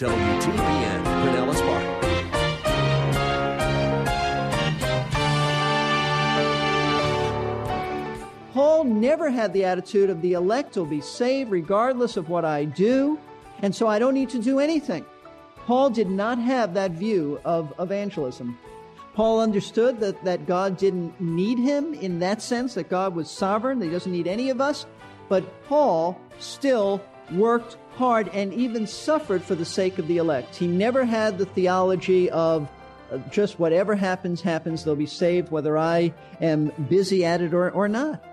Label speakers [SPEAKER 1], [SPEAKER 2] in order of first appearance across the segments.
[SPEAKER 1] WTBN, Pinellas Park.
[SPEAKER 2] Paul never had the attitude of the elect will be saved regardless of what I do, and so I don't need to do anything. Paul did not have that view of evangelism. Paul understood that, that God didn't need him in that sense, that God was sovereign, that he doesn't need any of us, but Paul still worked hard and even suffered for the sake of the elect. He never had the theology of just whatever happens, happens, they'll be saved, whether I am busy at it or, or not.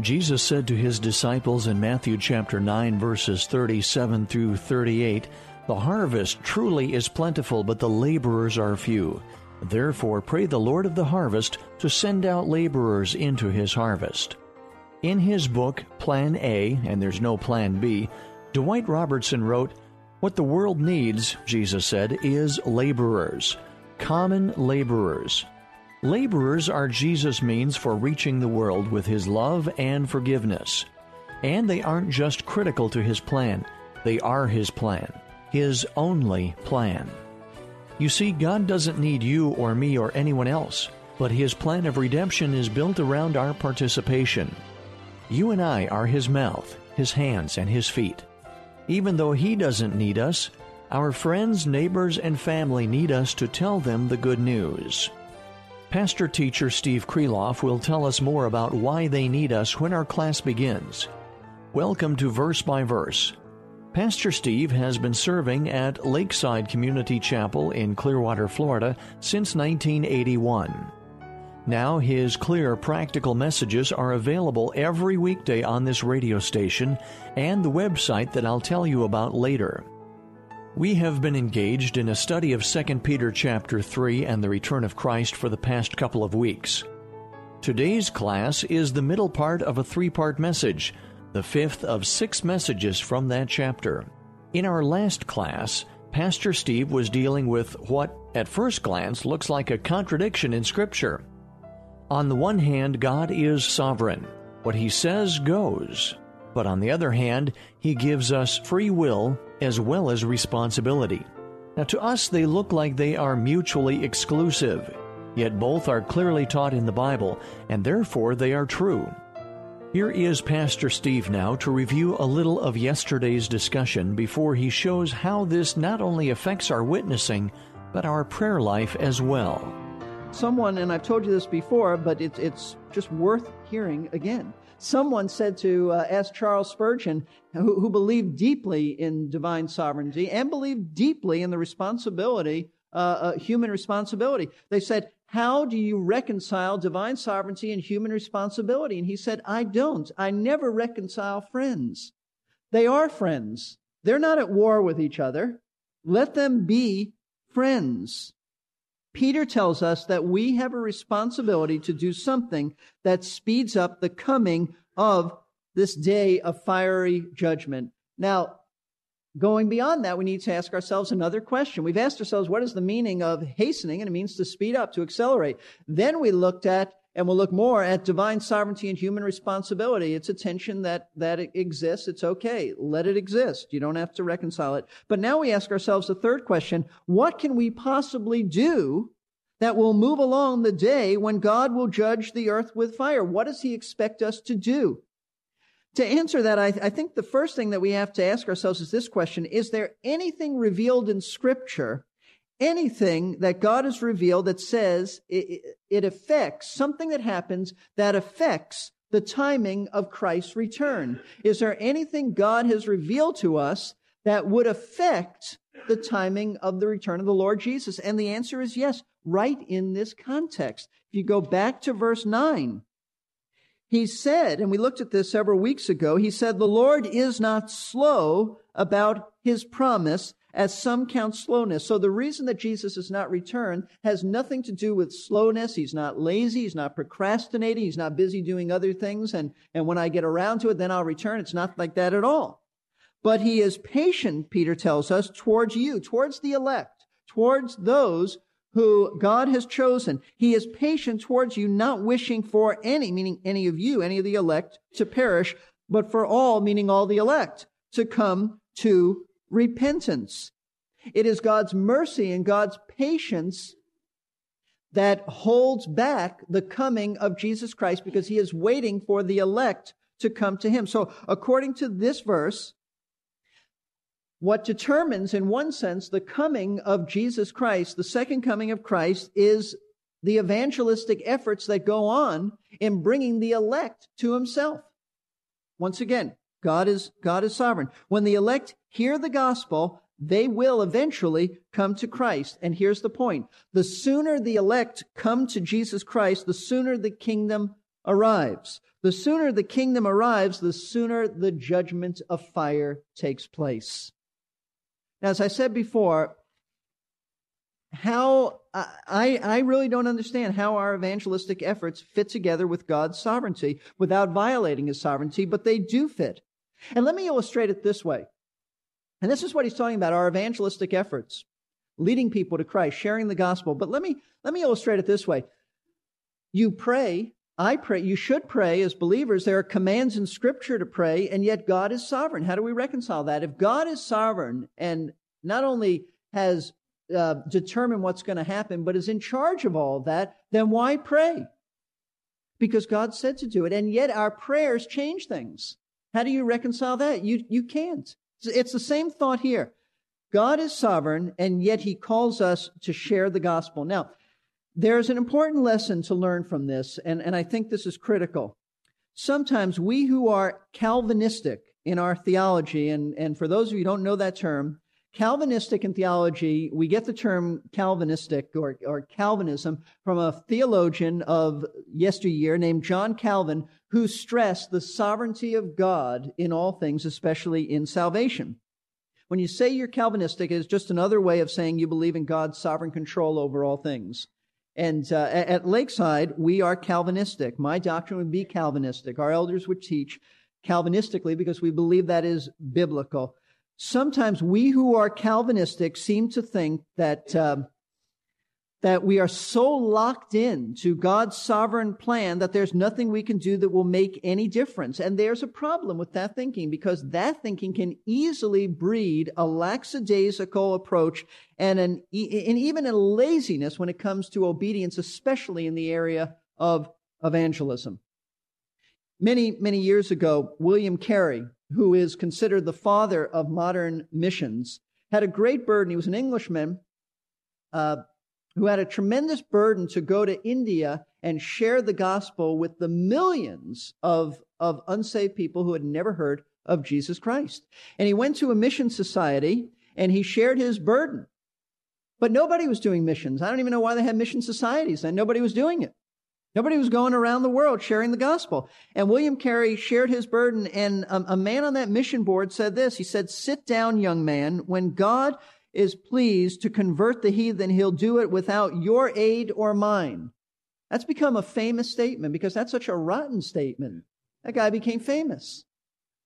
[SPEAKER 3] Jesus said to his disciples in Matthew chapter 9, verses 37 through 38, The harvest truly is plentiful, but the laborers are few. Therefore, pray the Lord of the harvest to send out laborers into his harvest. In his book, Plan A, and there's no Plan B, Dwight Robertson wrote, What the world needs, Jesus said, is laborers, common laborers. Laborers are Jesus' means for reaching the world with his love and forgiveness. And they aren't just critical to his plan, they are his plan, his only plan. You see, God doesn't need you or me or anyone else, but his plan of redemption is built around our participation. You and I are his mouth, his hands, and his feet. Even though he doesn't need us, our friends, neighbors, and family need us to tell them the good news. Pastor teacher Steve Kreloff will tell us more about why they need us when our class begins. Welcome to Verse by Verse. Pastor Steve has been serving at Lakeside Community Chapel in Clearwater, Florida since 1981. Now, his clear, practical messages are available every weekday on this radio station and the website that I'll tell you about later. We have been engaged in a study of 2 Peter chapter 3 and the return of Christ for the past couple of weeks. Today's class is the middle part of a three-part message, the fifth of six messages from that chapter. In our last class, Pastor Steve was dealing with what, at first glance, looks like a contradiction in Scripture. On the one hand, God is sovereign. What He says goes. But on the other hand, He gives us free will as well as responsibility. Now, to us, they look like they are mutually exclusive, yet both are clearly taught in the Bible, and therefore they are true. Here is Pastor Steve now to review a little of yesterday's discussion before he shows how this not only affects our witnessing, but our prayer life as well.
[SPEAKER 2] Someone, and I've told you this before, but it's, it's just worth hearing again. Someone said to uh, ask Charles Spurgeon, who, who, believed deeply in divine sovereignty and believed deeply in the responsibility, uh, uh, human responsibility. They said, How do you reconcile divine sovereignty and human responsibility? And he said, I don't. I never reconcile friends. They are friends. They're not at war with each other. Let them be friends. Peter tells us that we have a responsibility to do something that speeds up the coming of this day of fiery judgment. Now, going beyond that, we need to ask ourselves another question. We've asked ourselves, what is the meaning of hastening? And it means to speed up, to accelerate. Then we looked at, and we'll look more at divine sovereignty and human responsibility. It's a tension that, that exists. It's okay. Let it exist. You don't have to reconcile it. But now we ask ourselves a third question. What can we possibly do that will move along the day when God will judge the earth with fire? What does he expect us to do? To answer that, I, I, think the first thing that we have to ask ourselves is this question Is there anything revealed in Scripture, anything that God has revealed that says it, it affects something that happens that affects the timing of Christ's return? Is there anything God has revealed to us that would affect the timing of the return of the Lord Jesus? And the answer is yes, right in this context. If you go back to verse 9, he said, and we looked at this several weeks ago, he said, The Lord is not slow about his promise, as some count slowness. So the reason that Jesus has not returned has nothing to do with slowness. He's not lazy. He's not procrastinating. He's not busy doing other things. And, and when I get around to it, then I'll return. It's not like that at all. But he is patient, Peter tells us, towards you, towards the elect, towards those who God has chosen. He is patient towards you, not wishing for any, meaning any of you, any of the elect to perish, but for all, meaning all the elect, to come to repentance. It is God's mercy and God's patience that holds back the coming of Jesus Christ because he is waiting for the elect to come to him. So according to this verse, what determines, in one sense, the coming of Jesus Christ, the second coming of Christ, is the evangelistic efforts that go on in bringing the elect to himself. Once again, God is, God is sovereign. When the elect hear the gospel, they will eventually come to Christ. And here's the point. The sooner the elect come to Jesus Christ, the sooner the kingdom arrives. The sooner the kingdom arrives, the sooner the judgment of fire takes place. Now, as I said before, how I, I really don't understand how our evangelistic efforts fit together with God's sovereignty without violating his sovereignty, but they do fit. And let me illustrate it this way. And this is what he's talking about our evangelistic efforts, leading people to Christ, sharing the gospel. But let me, let me illustrate it this way. You pray, I pray, you should pray as believers. There are commands in Scripture to pray, and yet God is sovereign. How do we reconcile that? If God is sovereign and not only has uh, determined what's going to happen, but is in charge of all of that, then why pray? Because God said to do it, and yet our prayers change things. How do you reconcile that? You, you can't. It's the same thought here. God is sovereign, and yet he calls us to share the gospel. Now, there's an important lesson to learn from this, and, and I think this is critical. Sometimes we who are Calvinistic in our theology, and, and for those of you who don't know that term, Calvinistic in theology, we get the term Calvinistic or, or Calvinism from a theologian of yesteryear named John Calvin, who stress the sovereignty of God in all things, especially in salvation. When you say you're Calvinistic, it's just another way of saying you believe in God's sovereign control over all things. And uh, at Lakeside, we are Calvinistic. My doctrine would be Calvinistic. Our elders would teach Calvinistically because we believe that is biblical. Sometimes we who are Calvinistic seem to think that uh, that we are so locked in to God's sovereign plan that there's nothing we can do that will make any difference. And there's a problem with that thinking because that thinking can easily breed a lackadaisical approach and an, and even a laziness when it comes to obedience, especially in the area of evangelism. Many, many years ago, William Carey, who is considered the father of modern missions, had a great burden. He was an Englishman, uh, who had a tremendous burden to go to India and share the gospel with the millions of, of unsaved people who had never heard of Jesus Christ. And he went to a mission society and he shared his burden. But nobody was doing missions. I don't even know why they had mission societies and nobody was doing it. Nobody was going around the world sharing the gospel. And William Carey shared his burden and a, a man on that mission board said this. He said, sit down, young man. When God is pleased to convert the heathen, he'll do it without your aid or mine. That's become a famous statement because that's such a rotten statement. That guy became famous.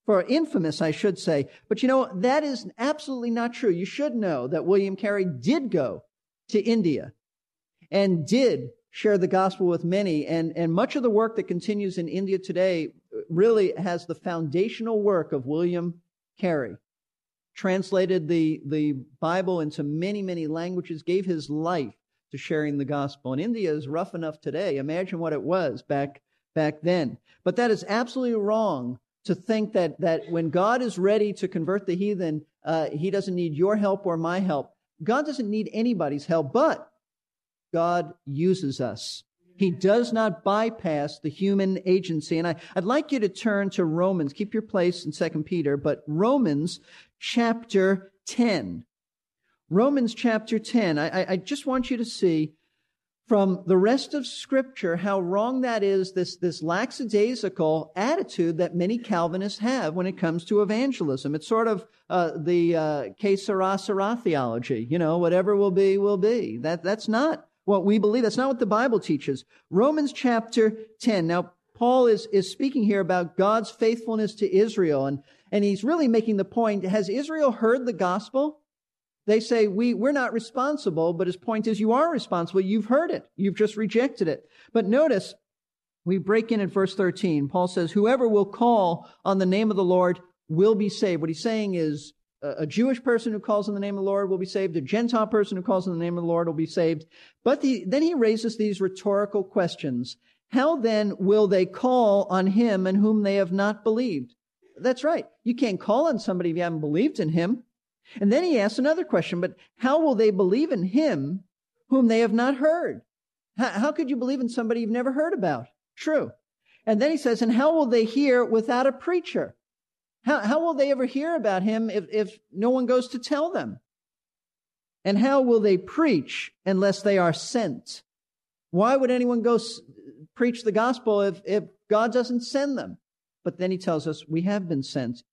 [SPEAKER 2] For infamous, I should say. But you know, that is absolutely not true. You should know that William Carey did go to India and did share the gospel with many. And, and much of the work that continues in India today really has the foundational work of William Carey translated the, the Bible into many, many languages, gave his life to sharing the gospel. And India is rough enough today. Imagine what it was back, back then. But that is absolutely wrong to think that, that when God is ready to convert the heathen, uh, he doesn't need your help or my help. God doesn't need anybody's help, but God uses us. He does not bypass the human agency. And I, would like you to turn to Romans. Keep your place in 2 Peter, but Romans chapter 10. Romans chapter 10. I, I just want you to see from the rest of Scripture how wrong that is, this, this lackadaisical attitude that many Calvinists have when it comes to evangelism. It's sort of uh, the uh, que sera, sera theology. You know, whatever will be, will be. That, that's not what we believe. That's not what the Bible teaches. Romans chapter 10. Now, Paul is, is speaking here about God's faithfulness to Israel, and, and he's really making the point, has Israel heard the gospel? They say, we, we're not responsible, but his point is, you are responsible. You've heard it. You've just rejected it. But notice, we break in at verse 13. Paul says, whoever will call on the name of the Lord will be saved. What he's saying is, a Jewish person who calls on the name of the Lord will be saved. A Gentile person who calls on the name of the Lord will be saved. But the, then he raises these rhetorical questions. How then will they call on him in whom they have not believed? That's right. You can't call on somebody if you haven't believed in him. And then he asks another question, but how will they believe in him whom they have not heard? How, how could you believe in somebody you've never heard about? True. And then he says, and how will they hear without a preacher? How, how will they ever hear about him if, if no one goes to tell them? And how will they preach unless they are sent? Why would anyone go s- preach the gospel if, if God doesn't send them? But then he tells us we have been sent.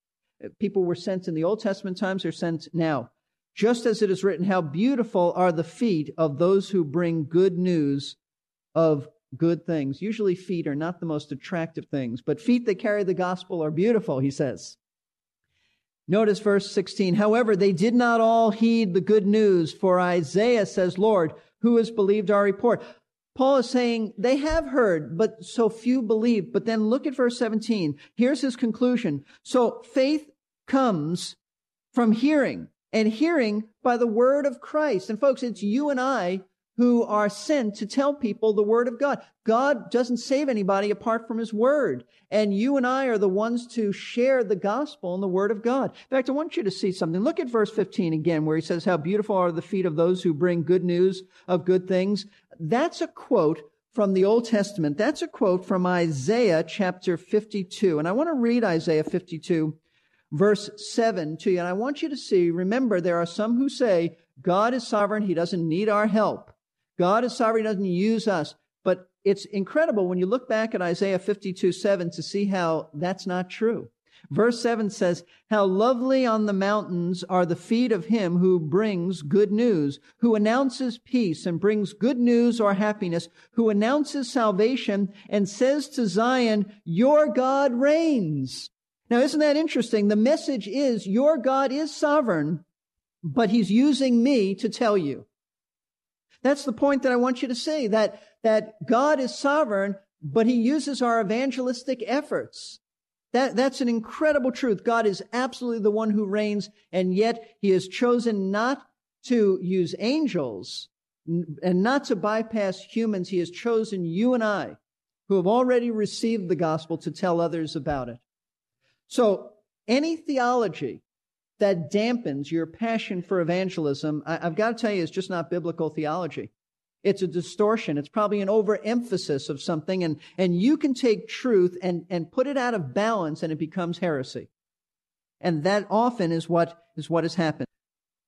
[SPEAKER 2] People were sent in the Old Testament times, they're sent now. Just as it is written, how beautiful are the feet of those who bring good news of good things. Usually, feet are not the most attractive things, but feet that carry the gospel are beautiful, he says. Notice verse 16. However, they did not all heed the good news, for Isaiah says, Lord, who has believed our report? Paul is saying they have heard, but so few believe. But then look at verse 17. Here's his conclusion. So faith comes from hearing, and hearing by the word of Christ. And folks, it's you and I who are sent to tell people the word of God. God doesn't save anybody apart from his word. And you and I are the ones to share the gospel and the word of God. In fact, I want you to see something. Look at verse 15 again, where he says, How beautiful are the feet of those who bring good news of good things. That's a quote from the Old Testament. That's a quote from Isaiah chapter 52. And I want to read Isaiah 52 verse 7 to you. And I want you to see, remember, there are some who say, God is sovereign. He doesn't need our help. God is sovereign. Doesn't use us. But it's incredible when you look back at Isaiah 52 7 to see how that's not true. Verse 7 says, How lovely on the mountains are the feet of him who brings good news, who announces peace and brings good news or happiness, who announces salvation and says to Zion, Your God reigns. Now, isn't that interesting? The message is, Your God is sovereign, but he's using me to tell you. That's the point that I want you to see that, that God is sovereign, but he uses our evangelistic efforts. That, that's an incredible truth. God is absolutely the one who reigns, and yet he has chosen not to use angels and not to bypass humans. He has chosen you and I, who have already received the gospel, to tell others about it. So, any theology that dampens your passion for evangelism, I, have got to tell you, it's just not biblical theology. It's a distortion. It's probably an overemphasis of something, and, and you can take truth and, and put it out of balance, and it becomes heresy. And that often is what is what has happened.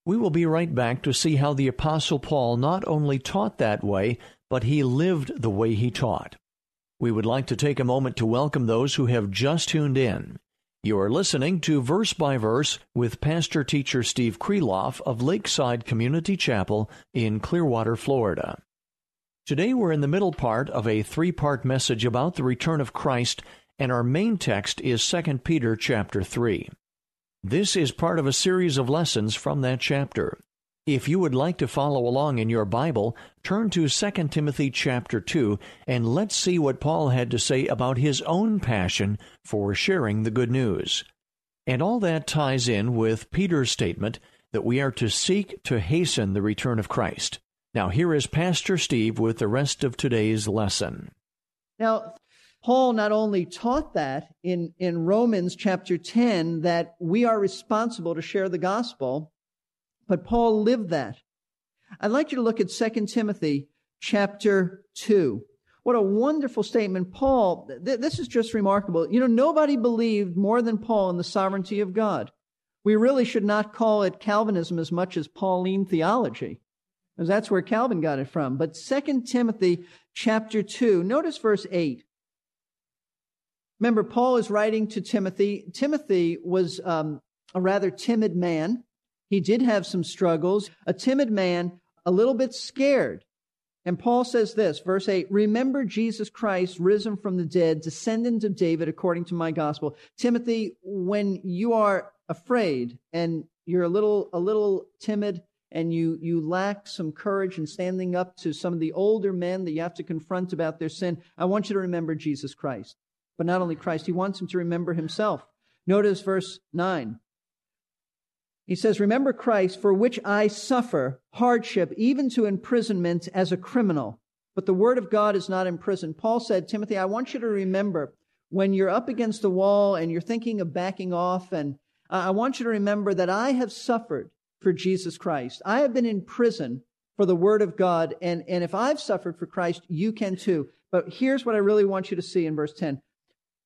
[SPEAKER 3] We will be right back to see how the Apostle Paul not only taught that way, but he lived the way he taught. We would like to take a moment to welcome those who have just tuned in. You are listening to Verse by Verse with Pastor Teacher Steve Kreloff of Lakeside Community Chapel in Clearwater, Florida. Today we're in the middle part of a three-part message about the return of Christ, and our main text is 2 Peter chapter 3. This is part of a series of lessons from that chapter. If you would like to follow along in your Bible, turn to 2 Timothy chapter 2 and let's see what Paul had to say about his own passion for sharing the good news. And all that ties in with Peter's statement that we are to seek to hasten the return of Christ. Now, here is Pastor Steve with the rest of today's lesson.
[SPEAKER 2] Now, Paul not only taught that in, in Romans chapter 10 that we are responsible to share the gospel, but Paul lived that. I'd like you to look at 2 Timothy chapter 2. What a wonderful statement. Paul, th- this is just remarkable. You know, nobody believed more than Paul in the sovereignty of God. We really should not call it Calvinism as much as Pauline theology. because that's where Calvin got it from. But 2 Timothy chapter 2, notice verse 8. Remember, Paul is writing to Timothy. Timothy was um, a rather timid man. He did have some struggles. A timid man, a little bit scared. And Paul says this, verse 8 Remember Jesus Christ, risen from the dead, descendant of David, according to my gospel. Timothy, when you are afraid and you're a little, a little timid, and you, you lack some courage in standing up to some of the older men that you have to confront about their sin, I want you to remember Jesus Christ. But not only Christ, he wants him to remember himself. Notice verse 9. He says, Remember Christ, for which I suffer hardship, even to imprisonment as a criminal. But the word of God is not imprisoned. Paul said, Timothy, I want you to remember when you're up against the wall and you're thinking of backing off, and I want you to remember that I have suffered for Jesus Christ. I have been in prison for the word of God, and, and if I've suffered for Christ, you can too. But here's what I really want you to see in verse 10.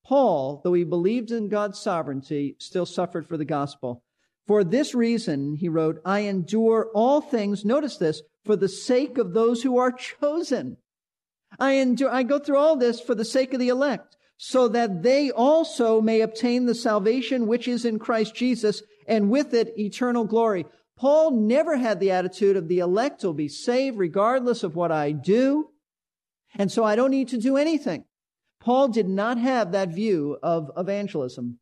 [SPEAKER 2] Paul, though he believed in God's sovereignty, still suffered for the gospel. For this reason, he wrote, I endure all things, notice this, for the sake of those who are chosen. I endure, I go through all this for the sake of the elect, so that they also may obtain the salvation which is in Christ Jesus, and with it eternal glory. Paul never had the attitude of the elect will be saved regardless of what I do. And so I don't need to do anything. Paul did not have that view of evangelism.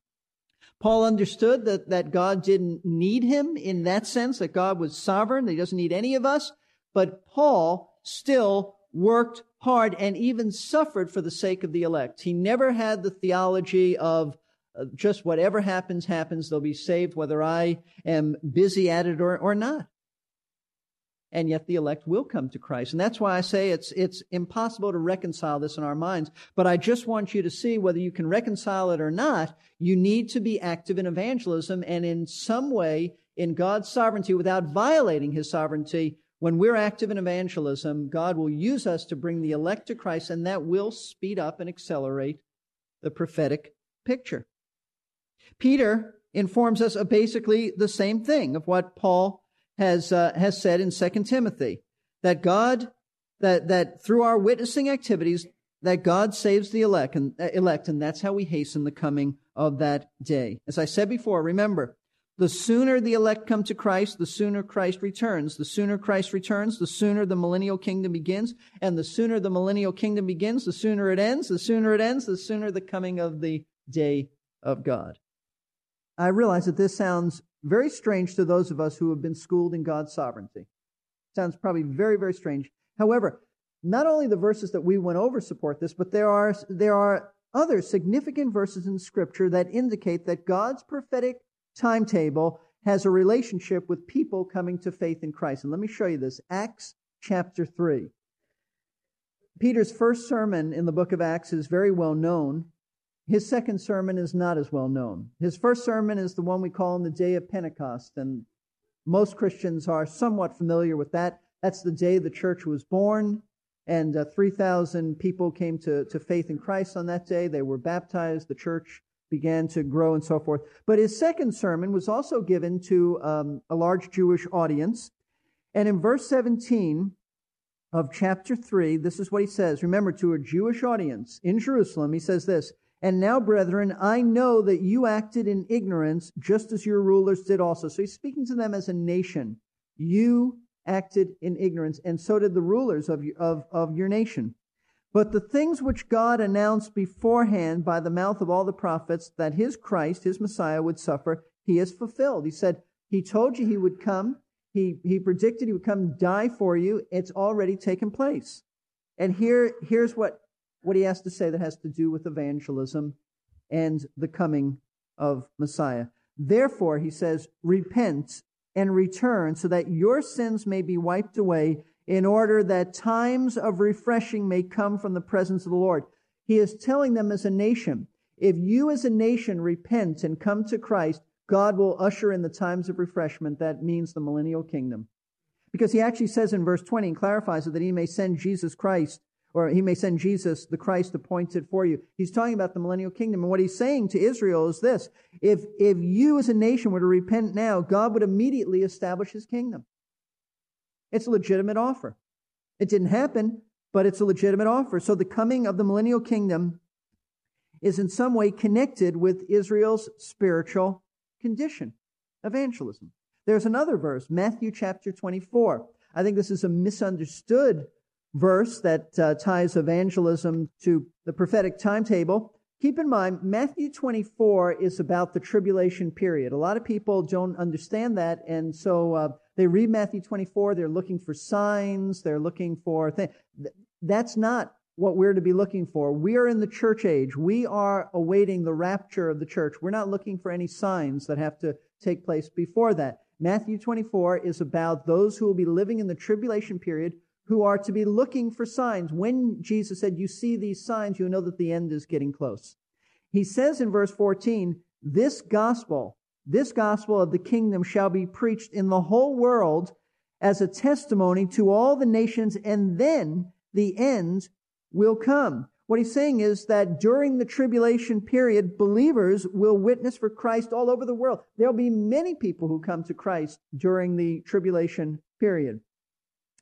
[SPEAKER 2] Paul understood that, that God didn't need him in that sense, that God was sovereign, that he doesn't need any of us. But Paul still worked hard and even suffered for the sake of the elect. He never had the theology of uh, just whatever happens, happens. They'll be saved whether I am busy at it or, or not. And yet the elect will come to Christ. And that's why I say it's, it's impossible to reconcile this in our minds. But I just want you to see whether you can reconcile it or not, you need to be active in evangelism and in some way in God's sovereignty without violating his sovereignty. When we're active in evangelism, God will use us to bring the elect to Christ, and that will speed up and accelerate the prophetic picture. Peter informs us of basically the same thing of what Paul has, uh, has said in 2 Timothy that God, that, that through our witnessing activities, that God saves the elect and, uh, elect, and that's how we hasten the coming of that day. As I said before, remember, the sooner the elect come to Christ, the sooner Christ returns. The sooner Christ returns, the sooner the millennial kingdom begins. And the sooner the millennial kingdom begins, the sooner it ends. The sooner it ends, the sooner the coming of the day of God. I realize that this sounds very strange to those of us who have been schooled in God's sovereignty. Sounds probably very, very strange. However, not only the verses that we went over support this, but there are, there are other significant verses in Scripture that indicate that God's prophetic timetable has a relationship with people coming to faith in Christ. And let me show you this. Acts chapter 3. Peter's first sermon in the book of Acts is very well known. His second sermon is not as well known. His first sermon is the one we call on the day of Pentecost, and most Christians are somewhat familiar with that. That's the day the church was born, and uh, 3,000 people came to, to faith in Christ on that day. They were baptized, the church began to grow, and so forth. But his second sermon was also given to um, a large Jewish audience. And in verse 17 of chapter 3, this is what he says. Remember, to a Jewish audience in Jerusalem, he says this and now, brethren, I know that you acted in ignorance just as your rulers did also. So he's speaking to them as a nation. You acted in ignorance, and so did the rulers of, of, of your nation. But the things which God announced beforehand by the mouth of all the prophets that his Christ, his Messiah, would suffer, he has fulfilled. He said, He told you he would come. He, he predicted he would come die for you. It's already taken place. And here, here's what what he has to say that has to do with evangelism and the coming of Messiah. Therefore, he says, repent and return so that your sins may be wiped away in order that times of refreshing may come from the presence of the Lord. He is telling them as a nation, if you as a nation repent and come to Christ, God will usher in the times of refreshment. That means the millennial kingdom. Because he actually says in verse 20 and clarifies it that he may send Jesus Christ or he may send Jesus, the Christ appointed for you. He's talking about the millennial kingdom. And what he's saying to Israel is this. If, if you as a nation were to repent now, God would immediately establish his kingdom. It's a legitimate offer. It didn't happen, but it's a legitimate offer. So the coming of the millennial kingdom is in some way connected with Israel's spiritual condition, evangelism. There's another verse, Matthew chapter 24. I think this is a misunderstood verse that uh, ties evangelism to the prophetic timetable. Keep in mind, Matthew 24 is about the tribulation period. A lot of people don't understand that, and so uh, they read Matthew 24. They're looking for signs. They're looking for things. That's not what we're to be looking for. We are in the church age. We are awaiting the rapture of the church. We're not looking for any signs that have to take place before that. Matthew 24 is about those who will be living in the tribulation period who are to be looking for signs. When Jesus said, You see these signs, you know that the end is getting close. He says in verse 14, This gospel, this gospel of the kingdom shall be preached in the whole world as a testimony to all the nations, and then the end will come. What he's saying is that during the tribulation period, believers will witness for Christ all over the world. There'll be many people who come to Christ during the tribulation period.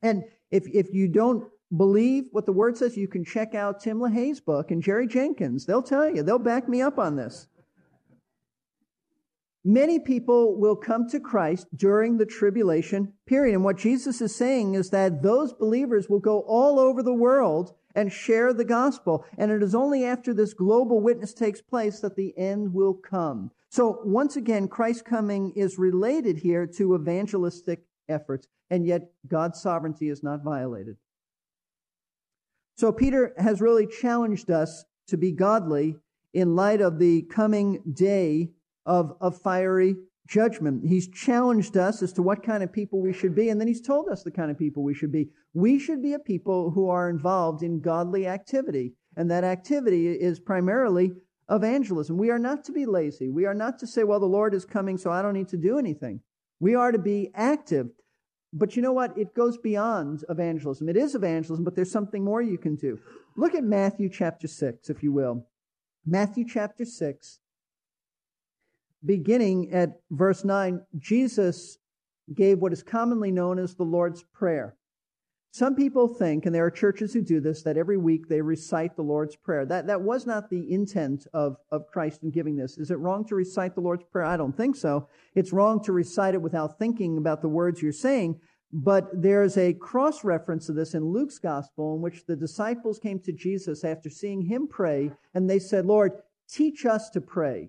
[SPEAKER 2] And if, if you don't believe what the word says, you can check out Tim LaHaye's book and Jerry Jenkins. They'll tell you, they'll back me up on this. Many people will come to Christ during the tribulation period. And what Jesus is saying is that those believers will go all over the world and share the gospel. And it is only after this global witness takes place that the end will come. So once again, Christ's coming is related here to evangelistic efforts, and yet God's sovereignty is not violated. So Peter has really challenged us to be godly in light of the coming day of, of fiery judgment. He's challenged us as to what kind of people we should be, and then he's told us the kind of people we should be. We should be a people who are involved in godly activity, and that activity is primarily evangelism. We are not to be lazy. We are not to say, well, the Lord is coming, so I don't need to do anything. We are to be active. But you know what? It goes beyond evangelism. It is evangelism, but there's something more you can do. Look at Matthew chapter 6, if you will. Matthew chapter 6, beginning at verse 9, Jesus gave what is commonly known as the Lord's Prayer. Some people think, and there are churches who do this, that every week they recite the Lord's Prayer. That, that was not the intent of, of Christ in giving this. Is it wrong to recite the Lord's Prayer? I don't think so. It's wrong to recite it without thinking about the words you're saying. But there's a cross reference to this in Luke's gospel in which the disciples came to Jesus after seeing him pray and they said, Lord, teach us to pray.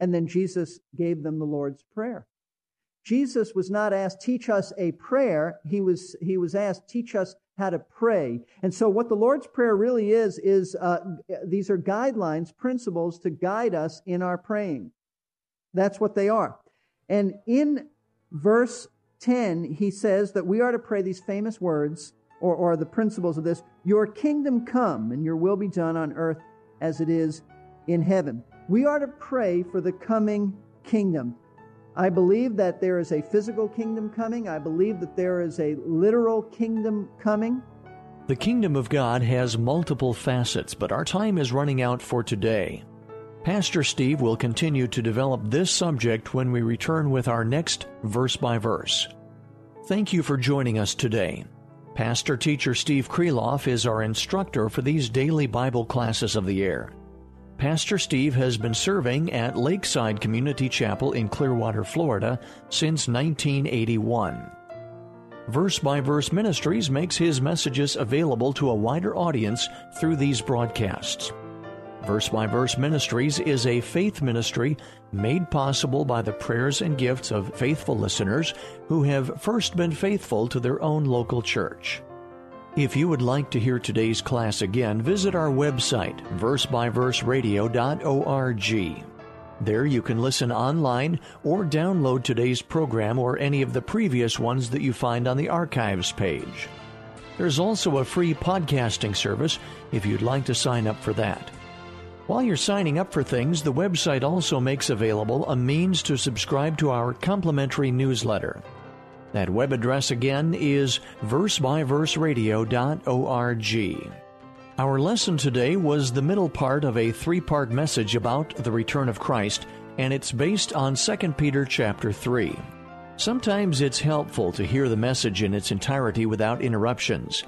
[SPEAKER 2] And then Jesus gave them the Lord's Prayer. Jesus was not asked, teach us a prayer. He was, he was asked, teach us how to pray. And so what the Lord's Prayer really is, is uh, these are guidelines, principles to guide us in our praying. That's what they are. And in verse 10, he says that we are to pray these famous words, or, or the principles of this, Your kingdom come, and your will be done on earth as it is in heaven. We are to pray for the coming kingdom. I believe that there is a physical kingdom coming. I believe that there is a literal kingdom coming.
[SPEAKER 3] The kingdom of God has multiple facets, but our time is running out for today. Pastor Steve will continue to develop this subject when we return with our next verse by verse. Thank you for joining us today. Pastor teacher Steve Kreloff is our instructor for these daily Bible classes of the air. Pastor Steve has been serving at Lakeside Community Chapel in Clearwater, Florida since 1981. Verse by Verse Ministries makes his messages available to a wider audience through these broadcasts. Verse by Verse Ministries is a faith ministry made possible by the prayers and gifts of faithful listeners who have first been faithful to their own local church. If you would like to hear today's class again, visit our website, versebyverseradio.org. There you can listen online or download today's program or any of the previous ones that you find on the archives page. There's also a free podcasting service if you'd like to sign up for that. While you're signing up for things, the website also makes available a means to subscribe to our complimentary newsletter. That web address again is versebyverseradio.org. Our lesson today was the middle part of a three-part message about the return of Christ, and it's based on 2 Peter chapter 3. Sometimes it's helpful to hear the message in its entirety without interruptions.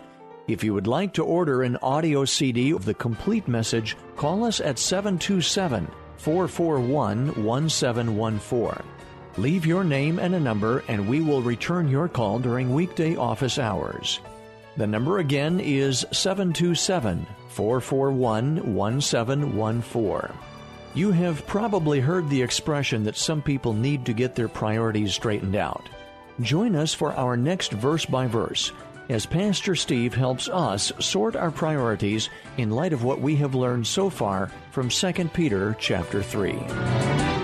[SPEAKER 3] If you would like to order an audio CD of the complete message, call us at 727 441 1714. Leave your name and a number, and we will return your call during weekday office hours. The number again is 727 441 1714. You have probably heard the expression that some people need to get their priorities straightened out. Join us for our next verse by verse as Pastor Steve helps us sort our priorities in light of what we have learned so far from 2 Peter chapter 3.